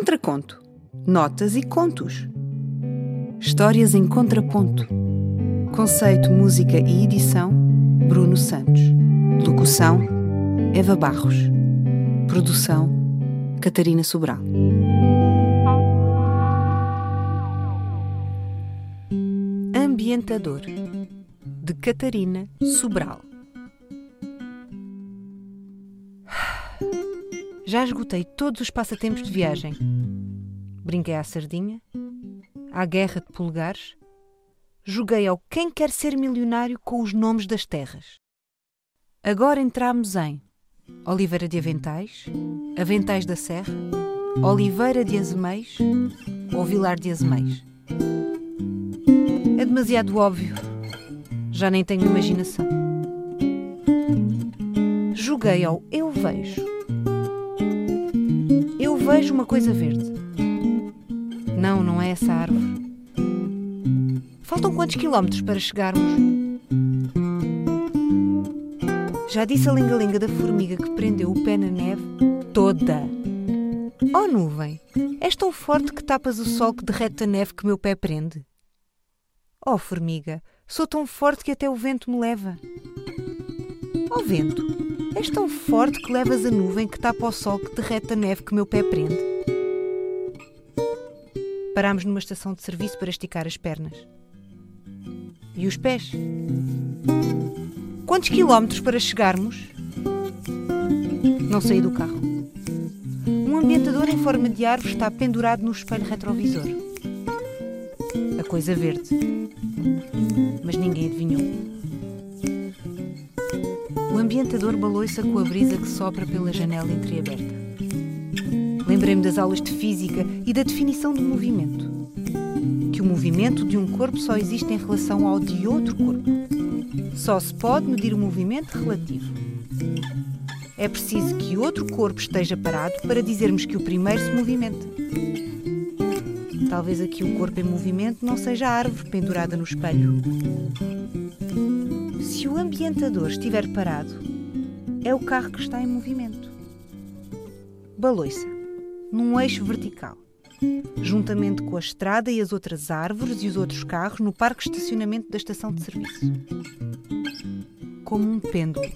Contraconto. Notas e contos. Histórias em contraponto. Conceito, música e edição: Bruno Santos. Locução: Eva Barros. Produção: Catarina Sobral. Ambientador de Catarina Sobral. Já esgotei todos os passatempos de viagem. Brinquei à sardinha, à guerra de polegares, joguei ao quem quer ser milionário com os nomes das terras. Agora entramos em Oliveira de Aventais, Aventais da Serra, Oliveira de Azeméis ou Vilar de Azeméis. É demasiado óbvio. Já nem tenho imaginação. Joguei ao Eu Vejo vejo uma coisa verde. Não, não é essa árvore. Faltam quantos quilómetros para chegarmos? Já disse a lingalinga da formiga que prendeu o pé na neve toda. Oh nuvem, és tão forte que tapas o sol que derrete a neve que meu pé prende. Oh formiga, sou tão forte que até o vento me leva. Oh vento, És tão forte que levas a nuvem que tapa o sol que derrete a neve que meu pé prende. Parámos numa estação de serviço para esticar as pernas. E os pés? Quantos quilómetros para chegarmos? Não saí do carro. Um ambientador em forma de árvore está pendurado no espelho retrovisor. A coisa verde. Mas ninguém adivinhou ambientador balou-se com a brisa que sopra pela janela entreaberta. Lembrei-me das aulas de física e da definição do movimento. Que o movimento de um corpo só existe em relação ao de outro corpo. Só se pode medir o movimento relativo. É preciso que outro corpo esteja parado para dizermos que o primeiro se movimenta. Talvez aqui o corpo em movimento não seja a árvore pendurada no espelho. Se o ambientador estiver parado, é o carro que está em movimento. Baloiça, num eixo vertical, juntamente com a estrada e as outras árvores e os outros carros no parque de estacionamento da estação de serviço. Como um pêndulo.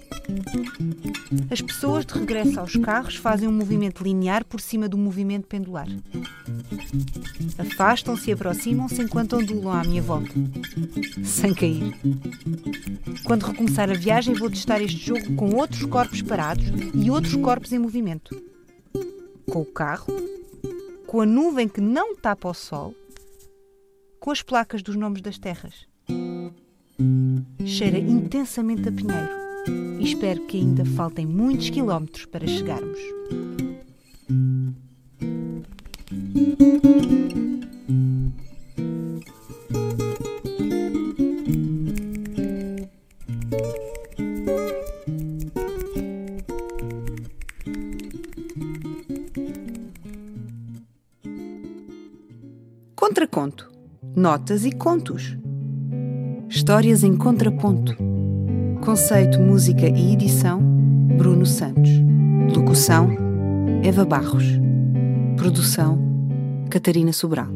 As pessoas de regresso aos carros fazem um movimento linear por cima do movimento pendular. Afastam-se e aproximam-se enquanto ondulam à minha volta. Sem cair. Quando recomeçar a viagem, vou testar este jogo com outros corpos parados e outros corpos em movimento. Com o carro, com a nuvem que não tapa o sol, com as placas dos nomes das terras. Cheira intensamente a pinheiro e espero que ainda faltem muitos quilómetros para chegarmos. Contraconto. Notas e contos. Histórias em contraponto. Conceito, música e edição: Bruno Santos. Locução: Eva Barros. Produção: Catarina Sobral.